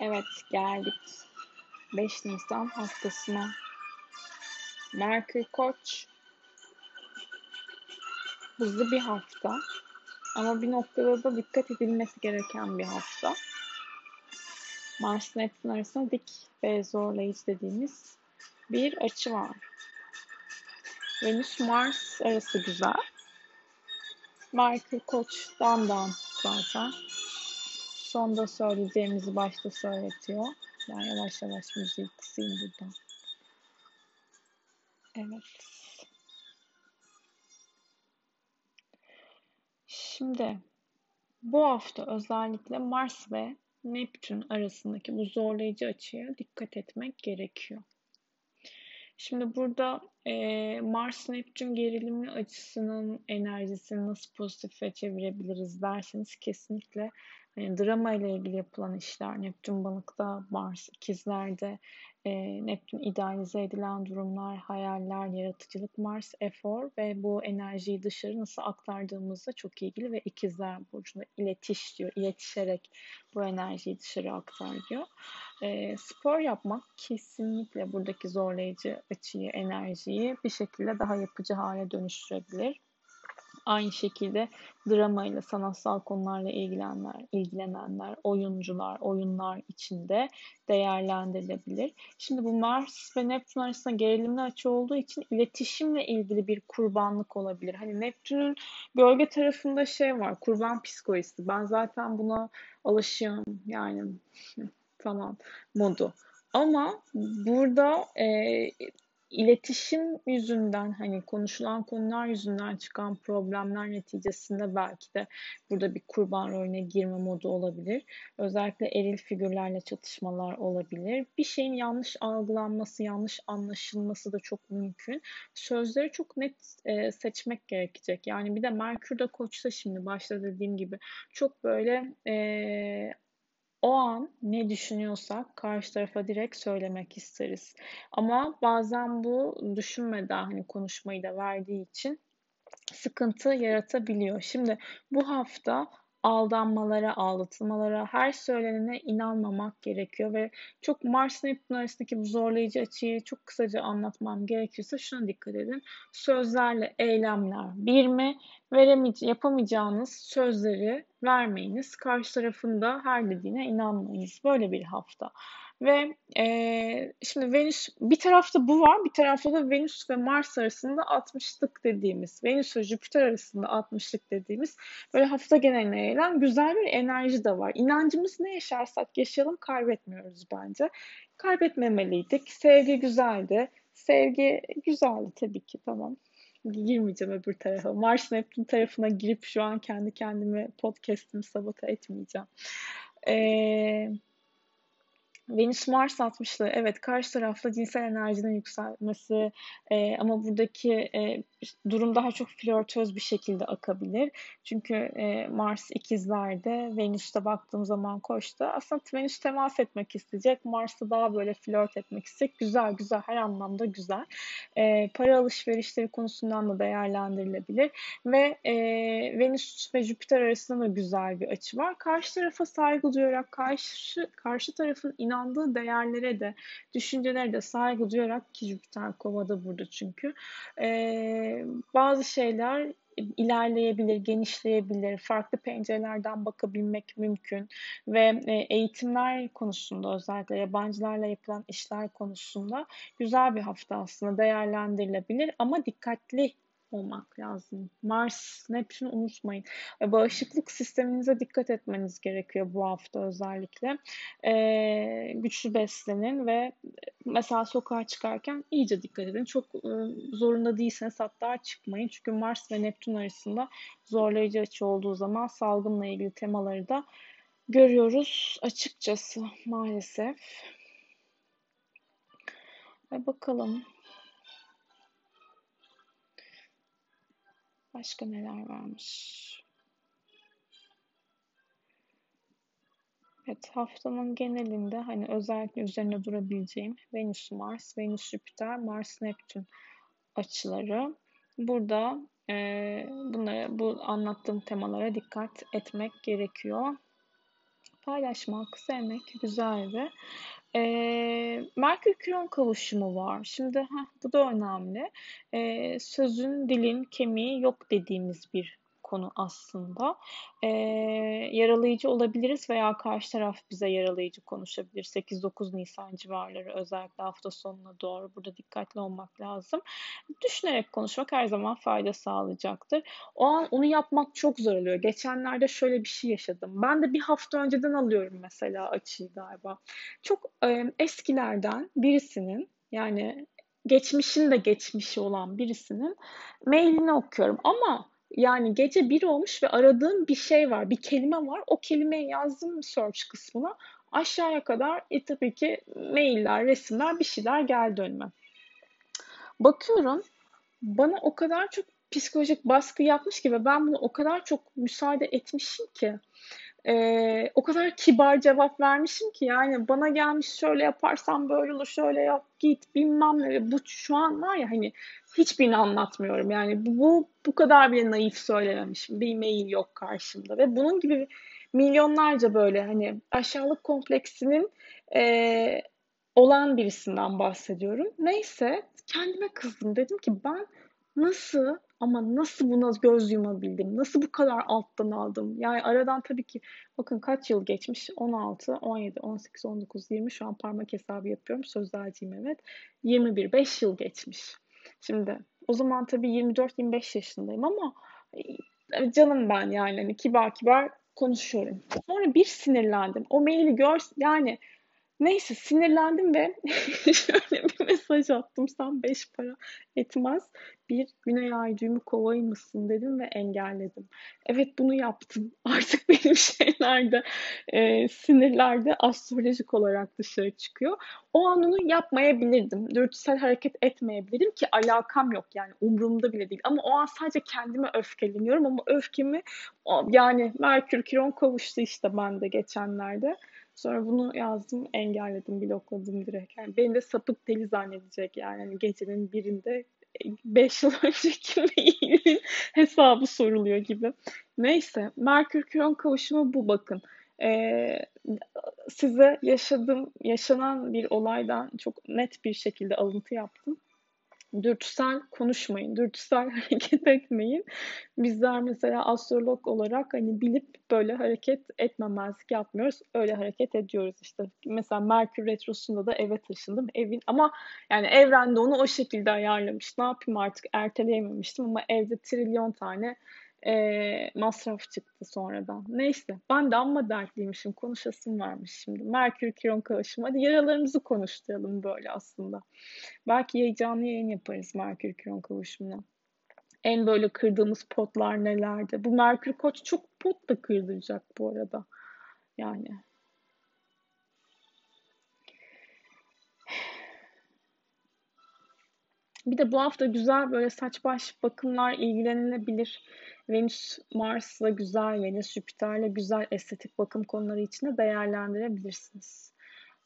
Evet geldik 5 Nisan haftasına. Merkür Koç hızlı bir hafta ama bir noktada da dikkat edilmesi gereken bir hafta. Mars Neptün arasında dik ve zorlayıcı dediğimiz bir açı var. Venüs Mars arası güzel. Merkür Koç dan zaten. Sonda söyleyeceğimizi başta söyletiyor. Ben yavaş yavaş müziği kısayım buradan. Evet. Şimdi bu hafta özellikle Mars ve Neptün arasındaki bu zorlayıcı açıya dikkat etmek gerekiyor. Şimdi burada e, Mars-Neptün gerilimli açısının enerjisini nasıl pozitife çevirebiliriz derseniz kesinlikle hani drama ile ilgili yapılan işler, Neptün balıkta, Mars ikizlerde, e, Neptün idealize edilen durumlar, hayaller, yaratıcılık, Mars efor ve bu enerjiyi dışarı nasıl aktardığımızla çok ilgili ve ikizler burcunda iletiş diyor, iletişerek bu enerjiyi dışarı aktar diyor. E, spor yapmak kesinlikle buradaki zorlayıcı açıyı, enerjiyi bir şekilde daha yapıcı hale dönüştürebilir. Aynı şekilde drama ile sanatsal konularla ilgilenenler, ilgilenenler, oyuncular, oyunlar içinde değerlendirilebilir. Şimdi bu Mars ve Neptün arasında gerilimli açı olduğu için iletişimle ilgili bir kurbanlık olabilir. Hani Neptün'ün gölge tarafında şey var, kurban psikolojisi. Ben zaten buna alışıyorum yani tamam modu. Ama burada e, iletişim yüzünden hani konuşulan konular yüzünden çıkan problemler neticesinde belki de burada bir kurban rolüne girme modu olabilir. Özellikle eril figürlerle çatışmalar olabilir. Bir şeyin yanlış algılanması, yanlış anlaşılması da çok mümkün. Sözleri çok net e, seçmek gerekecek. Yani bir de Merkür de Koç'ta şimdi başta dediğim gibi çok böyle e, o an ne düşünüyorsak karşı tarafa direkt söylemek isteriz. Ama bazen bu düşünmeden hani konuşmayı da verdiği için sıkıntı yaratabiliyor. Şimdi bu hafta aldanmalara, aldatılmalara, her söylenene inanmamak gerekiyor ve çok Mars Neptün arasındaki bu zorlayıcı açıyı çok kısaca anlatmam gerekirse şuna dikkat edin. Sözlerle eylemler bir mi? Veremeyece yapamayacağınız sözleri vermeyiniz. Karşı tarafında her dediğine inanmayınız. Böyle bir hafta. Ve e, şimdi Venüs bir tarafta bu var, bir tarafta da Venüs ve Mars arasında 60'lık dediğimiz, Venüs ve Jüpiter arasında 60'lık dediğimiz böyle hafta geneline yayılan güzel bir enerji de var. İnancımız ne yaşarsak yaşayalım kaybetmiyoruz bence. Kaybetmemeliydik. Sevgi güzeldi. Sevgi güzeldi tabii ki tamam girmeyeceğim öbür tarafa. Mars Neptün tarafına girip şu an kendi kendime podcast'imi sabote etmeyeceğim. Ee, Venüs Mars 60'lı evet karşı tarafta cinsel enerjinin yükselmesi e, ama buradaki e, durum daha çok flörtöz bir şekilde akabilir. Çünkü e, Mars ikizlerde, Venüs'te baktığım zaman koçta. Aslında Venüs temas etmek isteyecek, Mars'ta daha böyle flört etmek isteyecek. Güzel güzel her anlamda güzel. E, para alışverişleri konusundan da değerlendirilebilir. Ve e, Venüs ve Jüpiter arasında da güzel bir açı var. Karşı tarafa saygı duyarak, karşı, karşı tarafın inandığı değerlere de, düşüncelere de saygı duyarak ki Jüpiter kovada burada çünkü. Eee bazı şeyler ilerleyebilir, genişleyebilir, farklı pencerelerden bakabilmek mümkün ve e, eğitimler konusunda özellikle yabancılarla yapılan işler konusunda güzel bir hafta aslında değerlendirilebilir ama dikkatli olmak lazım. Mars, Neptün unutmayın. E, bağışıklık sisteminize dikkat etmeniz gerekiyor bu hafta özellikle. Ee, güçlü beslenin ve mesela sokağa çıkarken iyice dikkat edin. Çok e, zorunda değilseniz hatta çıkmayın. Çünkü Mars ve Neptün arasında zorlayıcı açı olduğu zaman salgınla ilgili temaları da görüyoruz açıkçası maalesef. Ve bakalım Başka neler varmış? Evet, haftanın genelinde hani özellikle üzerine durabileceğim Venüs Mars, Venüs Jüpiter, Mars Neptün açıları. Burada e, bunlara, bu anlattığım temalara dikkat etmek gerekiyor. Paylaşmak, sevmek güzeldi. Ee, Merkür Kiron kavuşumu var. Şimdi heh, bu da önemli. Ee, sözün, dilin kemiği yok dediğimiz bir konu aslında. E, yaralayıcı olabiliriz veya karşı taraf bize yaralayıcı konuşabilir. 8-9 Nisan civarları özellikle hafta sonuna doğru burada dikkatli olmak lazım. Düşünerek konuşmak her zaman fayda sağlayacaktır. O an onu yapmak çok zor oluyor. Geçenlerde şöyle bir şey yaşadım. Ben de bir hafta önceden alıyorum mesela açıyı galiba. Çok e, eskilerden birisinin yani geçmişin de geçmişi olan birisinin mailini okuyorum ama yani gece bir olmuş ve aradığım bir şey var, bir kelime var. O kelimeyi yazdım search kısmına. Aşağıya kadar e, tabii ki mailler, resimler, bir şeyler geldi önüme. Bakıyorum bana o kadar çok psikolojik baskı yapmış ki ve ben bunu o kadar çok müsaade etmişim ki e, o kadar kibar cevap vermişim ki yani bana gelmiş şöyle yaparsan böyle olur şöyle yap git bilmem ne. Bu şu an var ya hani hiçbirini anlatmıyorum. Yani bu bu kadar bile naif söylememişim. Bir mail yok karşımda ve bunun gibi milyonlarca böyle hani aşağılık kompleksinin e, olan birisinden bahsediyorum. Neyse kendime kızdım. Dedim ki ben nasıl ama nasıl buna göz yumabildim? Nasıl bu kadar alttan aldım? Yani aradan tabii ki bakın kaç yıl geçmiş? 16, 17, 18, 19, 20 şu an parmak hesabı yapıyorum. Sözlerciyim evet. 21, 5 yıl geçmiş. Şimdi o zaman tabii 24-25 yaşındayım ama e, canım ben yani hani kibar kibar konuşuyorum. Sonra bir sinirlendim. O maili gör yani Neyse sinirlendim ve şöyle bir mesaj attım. Sen beş para etmez bir güney ay düğümü kovayı mısın dedim ve engelledim. Evet bunu yaptım. Artık benim şeylerde e, sinirlerde astrolojik olarak dışarı çıkıyor. O an onu yapmayabilirdim. Dürtüsel hareket etmeyebilirim ki alakam yok yani umurumda bile değil. Ama o an sadece kendime öfkeleniyorum ama öfkemi yani Merkür Kiron kavuştu işte bende geçenlerde. Sonra bunu yazdım, engelledim, blokladım direkt. Yani beni de sapık deli zannedecek yani. yani gecenin birinde 5 yıl önceki mailin hesabı soruluyor gibi. Neyse, Merkür Kiron kavuşumu bu bakın. Ee, size yaşadığım, yaşanan bir olaydan çok net bir şekilde alıntı yaptım dürtüsel konuşmayın, dürtüsel hareket etmeyin. Bizler mesela astrolog olarak hani bilip böyle hareket etmemezlik yapmıyoruz. Öyle hareket ediyoruz işte. Mesela Merkür Retrosu'nda da eve taşındım. Evin ama yani evrende onu o şekilde ayarlamış. Ne yapayım artık erteleyememiştim ama evde trilyon tane e, masraf çıktı sonradan. Neyse ben de amma dertliymişim. Konuşasım varmış şimdi. Merkür Kiron kavuşumu. Hadi yaralarımızı konuşturalım böyle aslında. Belki heyecanlı yayın yaparız Merkür Kiron kavuşumuna. En böyle kırdığımız potlar nelerde? Bu Merkür Koç çok pot da kırdıracak bu arada. Yani Bir de bu hafta güzel böyle saç baş bakımlar ilgilenilebilir. Venüs Mars'la güzel, Venüs Jüpiter'le güzel estetik bakım konuları için de değerlendirebilirsiniz.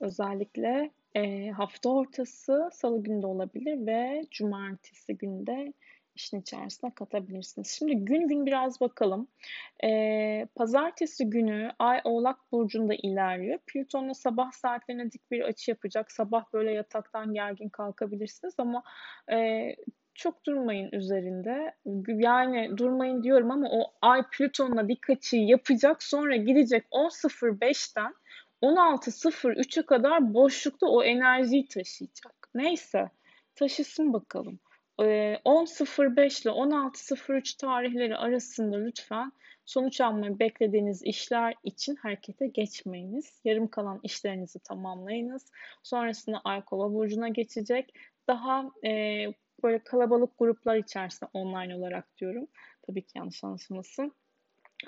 Özellikle e, hafta ortası salı günde olabilir ve cumartesi günde işin içerisine katabilirsiniz. Şimdi gün gün biraz bakalım. Ee, pazartesi günü Ay Oğlak Burcu'nda ilerliyor. Plüton'la sabah saatlerine dik bir açı yapacak. Sabah böyle yataktan gergin kalkabilirsiniz ama e, çok durmayın üzerinde. Yani durmayın diyorum ama o Ay Plüton'la dik açıyı yapacak. Sonra gidecek 10.05'ten 16.03'e kadar boşlukta o enerjiyi taşıyacak. Neyse taşısın bakalım. 10.05 ile 16.03 tarihleri arasında lütfen sonuç almayı beklediğiniz işler için harekete geçmeyiniz. Yarım kalan işlerinizi tamamlayınız. Sonrasında Ay Kova burcuna geçecek. Daha e, böyle kalabalık gruplar içerisinde online olarak diyorum. Tabii ki yanlış anlaşılmasın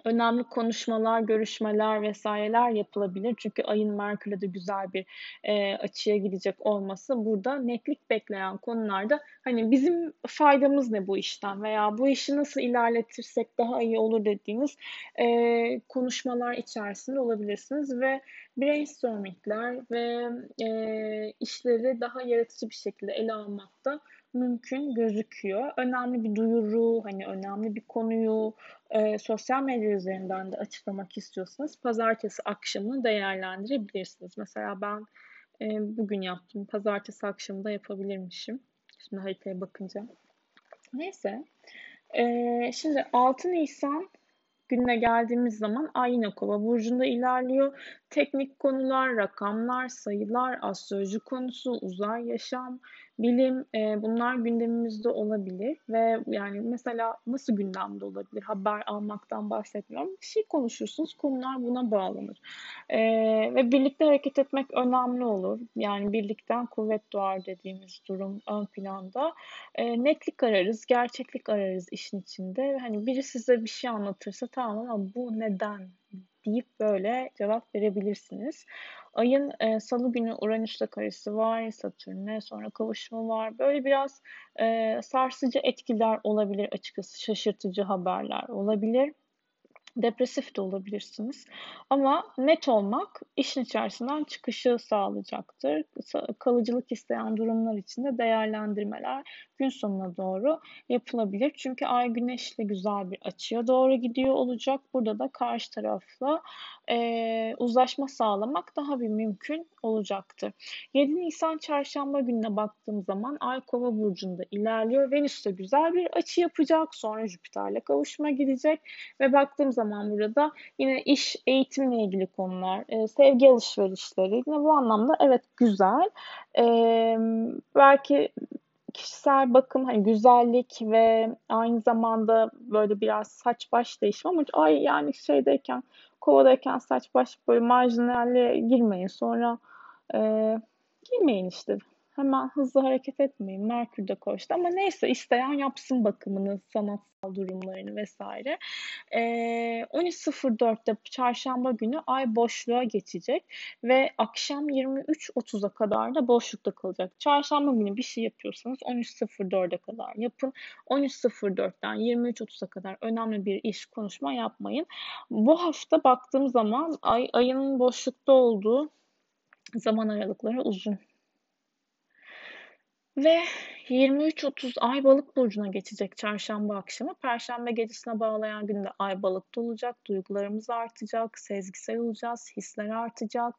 önemli konuşmalar, görüşmeler vesaireler yapılabilir. Çünkü ayın Merkür'e de güzel bir e, açıya gidecek olması burada netlik bekleyen konularda hani bizim faydamız ne bu işten veya bu işi nasıl ilerletirsek daha iyi olur dediğiniz e, konuşmalar içerisinde olabilirsiniz ve brainstormingler ve e, işleri daha yaratıcı bir şekilde ele almakta mümkün gözüküyor. Önemli bir duyuru, hani önemli bir konuyu e, sosyal medya üzerinden de açıklamak istiyorsanız pazartesi akşamını değerlendirebilirsiniz. Mesela ben e, bugün yaptım. Pazartesi akşamı da yapabilirmişim. Şimdi haritaya bakınca. Neyse. E, şimdi 6 Nisan gününe geldiğimiz zaman Ay yine Kova burcunda ilerliyor. Teknik konular, rakamlar, sayılar, astroloji konusu, uzay yaşam, bilim e, bunlar gündemimizde olabilir ve yani mesela nasıl gündemde olabilir? Haber almaktan bahsetmiyorum. Bir şey konuşursunuz, konular buna bağlanır. E, ve birlikte hareket etmek önemli olur. Yani birlikten kuvvet doğar dediğimiz durum ön planda. E, netlik ararız, gerçeklik ararız işin içinde. Hani biri size bir şey anlatırsa tamam ama bu neden deyip böyle cevap verebilirsiniz. Ayın e, salı günü Uranüs'le karesi var, Satürn'e sonra kavuşumu var. Böyle biraz e, sarsıcı etkiler olabilir açıkçası, şaşırtıcı haberler olabilir. Depresif de olabilirsiniz. Ama net olmak işin içerisinden çıkışı sağlayacaktır. Kalıcılık isteyen durumlar için de değerlendirmeler gün sonuna doğru yapılabilir. Çünkü Ay Güneş'le güzel bir açıya doğru gidiyor olacak. Burada da karşı tarafla e, uzlaşma sağlamak daha bir mümkün olacaktır. 7 Nisan çarşamba gününe baktığım zaman Ay Kova burcunda ilerliyor. Venüs de güzel bir açı yapacak. Sonra Jüpiter'le kavuşma gidecek ve baktığım zaman burada yine iş, eğitimle ilgili konular, e, sevgi alışverişleri yine bu anlamda evet güzel. E, belki kişisel bakım hani güzellik ve aynı zamanda böyle biraz saç baş değişimi ama ay yani şeydeyken kovadayken saç baş böyle marjinalle girmeyin. Sonra e, girmeyin işte hemen hızlı hareket etmeyin. Merkür de koştu ama neyse isteyen yapsın bakımını, sanatsal durumlarını vesaire. E, 13.04'te çarşamba günü ay boşluğa geçecek ve akşam 23.30'a kadar da boşlukta kalacak. Çarşamba günü bir şey yapıyorsanız 13.04'e kadar yapın. 13.04'ten 23.30'a kadar önemli bir iş konuşma yapmayın. Bu hafta baktığım zaman ay ayın boşlukta olduğu zaman aralıkları uzun ve 23-30 Ay Balık burcuna geçecek çarşamba akşamı. Perşembe gecesine bağlayan günde Ay Balık'ta olacak. Duygularımız artacak, sezgisel olacağız, hisler artacak.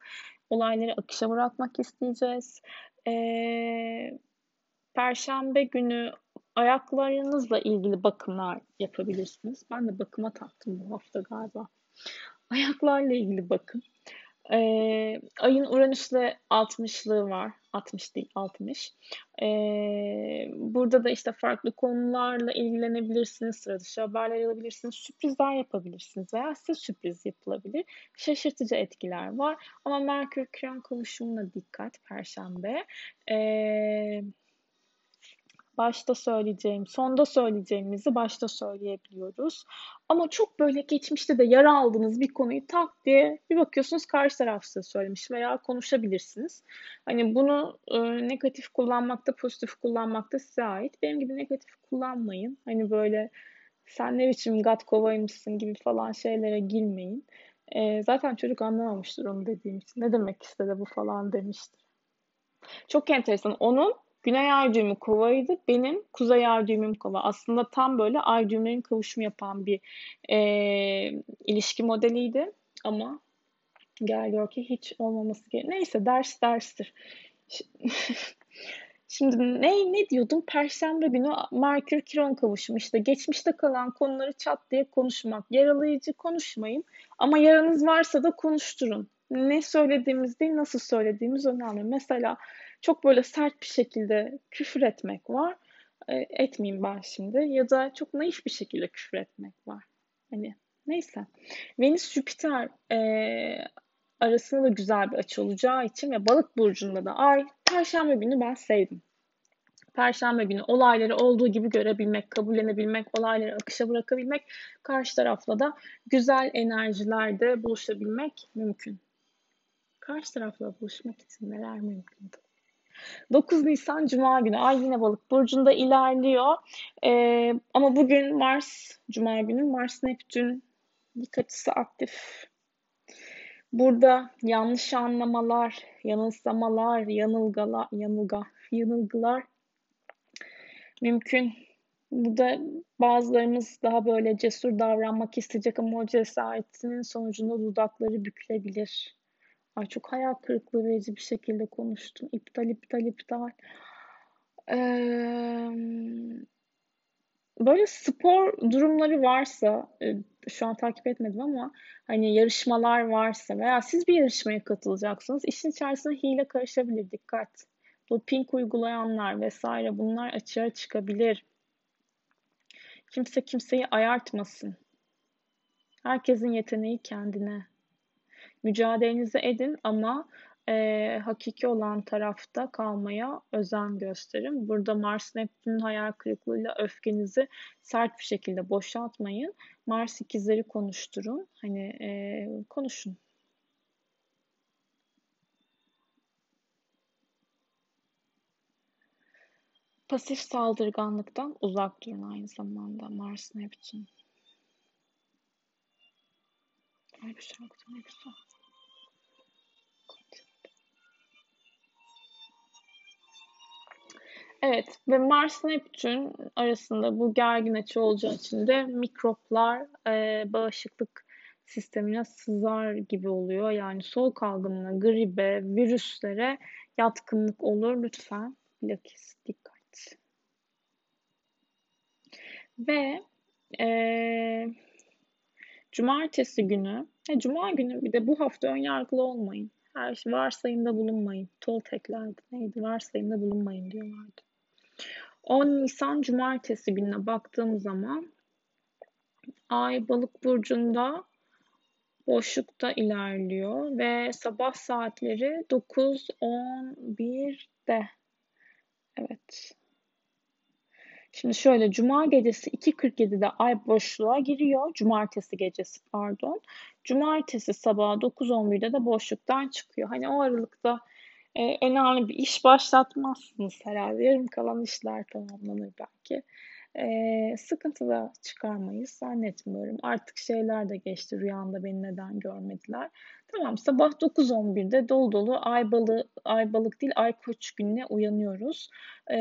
Olayları akışa bırakmak isteyeceğiz. Ee, Perşembe günü ayaklarınızla ilgili bakımlar yapabilirsiniz. Ben de bakıma taktım bu hafta galiba. Ayaklarla ilgili bakım. Ee, ayın Uranüs'le 60'lığı var. 60 değil 60. Ee, burada da işte farklı konularla ilgilenebilirsiniz. Sıra dışı haberler alabilirsiniz. Sürprizler yapabilirsiniz veya size sürpriz yapılabilir. Şaşırtıcı etkiler var. Ama Merkür Kiron kavuşumuna dikkat Perşembe. Eee başta söyleyeceğim, sonda söyleyeceğimizi başta söyleyebiliyoruz. Ama çok böyle geçmişte de yara aldığınız bir konuyu tak diye bir bakıyorsunuz karşı taraf size söylemiş veya konuşabilirsiniz. Hani bunu e, negatif kullanmakta, pozitif kullanmakta size ait. Benim gibi negatif kullanmayın. Hani böyle sen ne biçim gat kovaymışsın gibi falan şeylere girmeyin. E, zaten çocuk anlamamıştır onu dediğim için. Ne demek istedi bu falan demiştir. Çok enteresan. Onun Güney ay düğümü kovaydı. Benim kuzey ay düğümüm kova. Aslında tam böyle ay düğümlerin kavuşumu yapan bir e, ilişki modeliydi. Ama gel gör ki hiç olmaması gerekiyor. Neyse ders derstir. Şimdi ne ne diyordum? Perşembe günü Merkür Kiron kavuşumu işte geçmişte kalan konuları çat diye konuşmak. Yaralayıcı konuşmayın ama yaranız varsa da konuşturun. Ne söylediğimiz değil nasıl söylediğimiz önemli. Mesela çok böyle sert bir şekilde küfür etmek var. E, etmeyeyim ben şimdi. Ya da çok naif bir şekilde küfür etmek var. Hani neyse. Venüs Jüpiter e, arasında da güzel bir açı olacağı için ve balık burcunda da ay perşembe günü ben sevdim. Perşembe günü olayları olduğu gibi görebilmek, kabullenebilmek, olayları akışa bırakabilmek, karşı tarafla da güzel enerjilerde buluşabilmek mümkün. Karşı tarafla buluşmak için neler mümkün? 9 Nisan Cuma günü Ay yine balık burcunda ilerliyor. Ee, ama bugün Mars, Cuma günü Mars Neptün dikkatisi aktif. Burada yanlış anlamalar, yanılsamalar, yanılgalar, yanılga, yanılgılar mümkün. Burada bazılarımız daha böyle cesur davranmak isteyecek ama o cesaretinin sonucunda dudakları bükülebilir. Ay çok hayal kırıklığı verici bir şekilde konuştum. İptal, iptal, iptal. Ee, böyle spor durumları varsa, e, şu an takip etmedim ama hani yarışmalar varsa veya siz bir yarışmaya katılacaksınız, işin içerisine hile karışabilir, dikkat. Doping uygulayanlar vesaire bunlar açığa çıkabilir. Kimse kimseyi ayartmasın. Herkesin yeteneği kendine. Mücadelenizi edin ama e, hakiki olan tarafta kalmaya özen gösterin. Burada Mars Neptün'ün hayal kırıklığıyla öfkenizi sert bir şekilde boşaltmayın. Mars ikizleri konuşturun. Hani e, konuşun. Pasif saldırganlıktan uzak durun aynı zamanda Mars Neptün. Ay şarkı ne güzel. Evet ve Mars Neptün arasında bu gergin açı olacağı için de mikroplar e, bağışıklık sistemine sızar gibi oluyor. Yani soğuk algınlığına, gribe, virüslere yatkınlık olur. Lütfen bilakis dikkat. Ve e, cumartesi günü, e, cuma günü bir de bu hafta ön yargılı olmayın. Her şey varsayımda bulunmayın. Tol teklerdi. Neydi? Varsayımda bulunmayın diyorlardı. 10 Nisan Cumartesi gününe baktığım zaman Ay Balık burcunda boşlukta ilerliyor ve sabah saatleri 9-11'de. Evet. Şimdi şöyle Cuma gecesi 2.47'de ay boşluğa giriyor. Cumartesi gecesi pardon. Cumartesi sabah 9.11'de de boşluktan çıkıyor. Hani o aralıkta e, önemli bir iş başlatmazsınız herhalde. Yarım kalan işler tamamlanır belki. E, sıkıntı da çıkarmayız zannetmiyorum. Artık şeyler de geçti. Rüyanda beni neden görmediler. Tamam sabah 9.11'de dolu dolu ay, balı, ay balık değil ay koç gününe uyanıyoruz. E,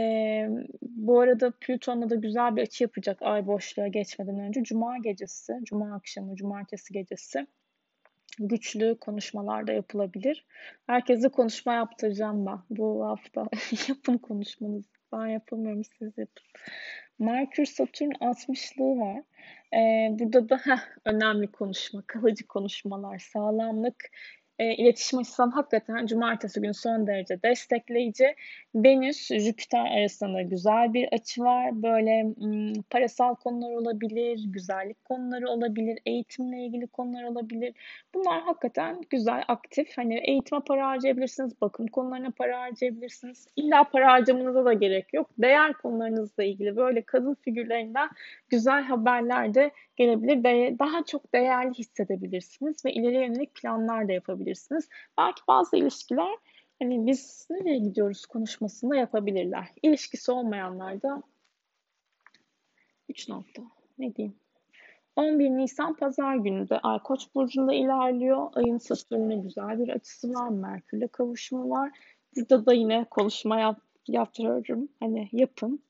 bu arada Plüton'la da güzel bir açı yapacak ay boşluğa geçmeden önce. Cuma gecesi, cuma akşamı, cumartesi gecesi güçlü konuşmalar da yapılabilir. Herkese konuşma yaptıracağım ben bu hafta. yapın konuşmanızı. Ben yapamıyorum siz yapın. Merkür Satürn 60'lığı var. Ee, burada da heh, önemli konuşma, kalıcı konuşmalar, sağlamlık, e, iletişim açısından hakikaten cumartesi günü son derece destekleyici. Venüs, Jüpiter arasında güzel bir açı var. Böyle m, parasal konular olabilir, güzellik konuları olabilir, eğitimle ilgili konular olabilir. Bunlar hakikaten güzel, aktif. Hani eğitime para harcayabilirsiniz, bakım konularına para harcayabilirsiniz. İlla para harcamanıza da gerek yok. Değer konularınızla ilgili böyle kadın figürlerinden güzel haberler de gelebilir. De daha çok değerli hissedebilirsiniz ve ileriye yönelik planlar da yapabilirsiniz. Belki bazı ilişkiler hani biz nereye gidiyoruz konuşmasında yapabilirler. İlişkisi olmayanlar da 3 nokta. Ne diyeyim? 11 Nisan Pazar günü de Ay Koç burcunda ilerliyor. Ayın Satürn'e güzel bir açısı var. Merkür'le kavuşumu var. Burada da yine konuşma yap, yaptırıyorum. Hani yapın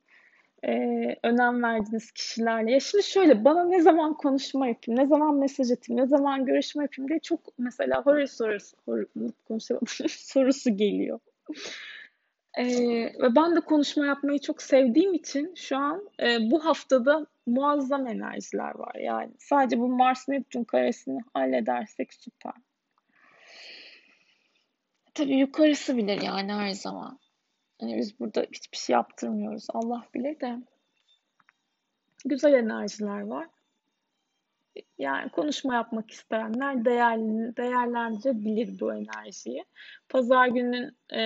e, önem verdiğiniz kişilerle. Ya şimdi şöyle bana ne zaman konuşma yapayım, ne zaman mesaj atayım, ne zaman görüşme yapayım diye çok mesela horror sorusu, horror, sorusu geliyor. E, ve ben de konuşma yapmayı çok sevdiğim için şu an e, bu haftada muazzam enerjiler var. Yani sadece bu Mars Neptün karesini halledersek süper. Tabii yukarısı bilir yani her zaman. Hani biz burada hiçbir şey yaptırmıyoruz. Allah bilir de. Güzel enerjiler var. Yani konuşma yapmak isteyenler değer, değerlendirebilir bu enerjiyi. Pazar günün e,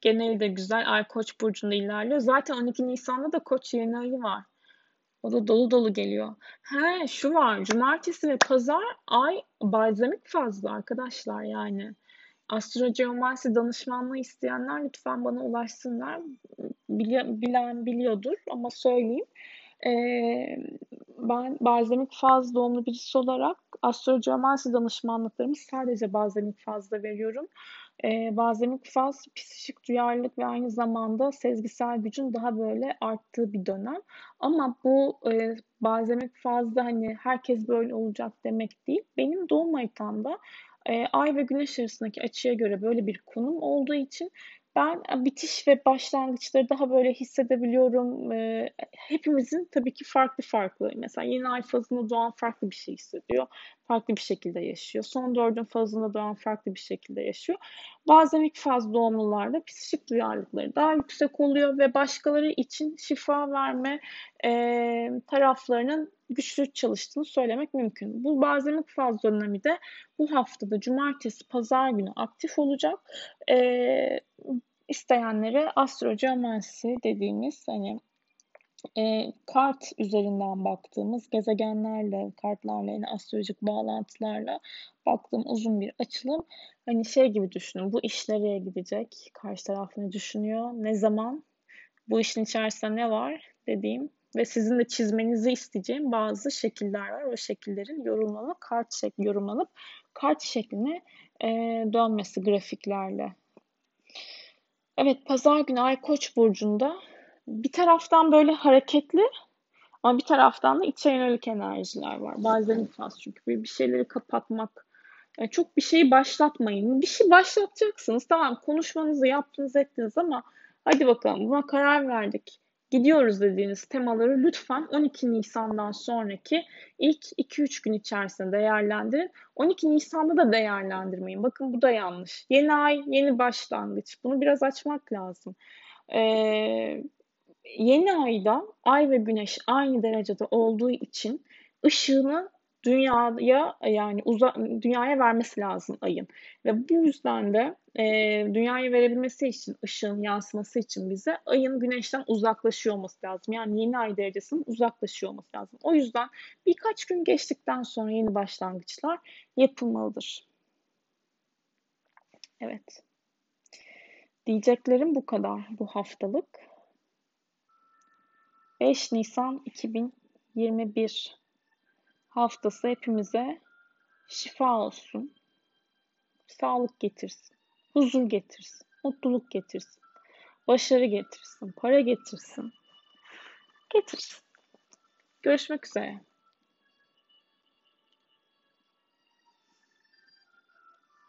geneli de güzel. Ay Koç burcunda ilerliyor. Zaten 12 Nisan'da da Koç yeni ayı var. O da dolu dolu geliyor. He şu var. Cumartesi ve pazar ay balzamik fazla arkadaşlar yani. Astrogeomansi danışmanlığı isteyenler lütfen bana ulaşsınlar. Bilen, biliyordur ama söyleyeyim. Ee, ben balzamik faz doğumlu birisi olarak astrogeomansi danışmanlıklarımı sadece balzamik fazda veriyorum. E, balzamik faz psikik duyarlılık ve aynı zamanda sezgisel gücün daha böyle arttığı bir dönem. Ama bu e, balzamik fazda hani herkes böyle olacak demek değil. Benim doğum haritamda e, ay ve güneş arasındaki açıya göre böyle bir konum olduğu için ben e, bitiş ve başlangıçları daha böyle hissedebiliyorum. E, hepimizin tabii ki farklı farklı. Mesela yeni ay fazında doğan farklı bir şey hissediyor. Farklı bir şekilde yaşıyor. Son dördün fazında doğan farklı bir şekilde yaşıyor. Bazen ilk faz doğumlularda psikik duyarlılıkları daha yüksek oluyor ve başkaları için şifa verme e, taraflarının güçlü çalıştığını söylemek mümkün. Bu bazenlik faz dönemi de bu haftada cumartesi, pazar günü aktif olacak. E, isteyenlere astrogeomansi dediğimiz hani e, kart üzerinden baktığımız gezegenlerle, kartlarla, yani astrolojik bağlantılarla baktığım uzun bir açılım. Hani şey gibi düşünün, bu iş nereye gidecek? Karşı taraf düşünüyor? Ne zaman? Bu işin içerisinde ne var dediğim ve sizin de çizmenizi isteyeceğim bazı şekiller var. O şekillerin yorumlanıp kart şekli yorumlanıp kart şekline e, dönmesi grafiklerle. Evet, pazar günü Ay Koç burcunda bir taraftan böyle hareketli ama bir taraftan da içe yönelik enerjiler var. Bazen iflas çünkü bir şeyleri kapatmak. Yani çok bir şeyi başlatmayın. Bir şey başlatacaksınız. Tamam konuşmanızı yaptınız ettiniz ama hadi bakalım buna karar verdik gidiyoruz dediğiniz temaları lütfen 12 Nisan'dan sonraki ilk 2-3 gün içerisinde değerlendirin. 12 Nisan'da da değerlendirmeyin. Bakın bu da yanlış. Yeni ay, yeni başlangıç. Bunu biraz açmak lazım. Ee, yeni ayda ay ve güneş aynı derecede olduğu için ışığını dünyaya yani uza, dünyaya vermesi lazım ayın. Ve bu yüzden de e, dünyaya verebilmesi için, ışığın yansıması için bize ayın güneşten uzaklaşıyor olması lazım. Yani yeni ay derecesinin uzaklaşıyor olması lazım. O yüzden birkaç gün geçtikten sonra yeni başlangıçlar yapılmalıdır. Evet. Diyeceklerim bu kadar bu haftalık. 5 Nisan 2021 haftası hepimize şifa olsun. Sağlık getirsin. Huzur getirsin. Mutluluk getirsin. Başarı getirsin. Para getirsin. Getirsin. Görüşmek üzere.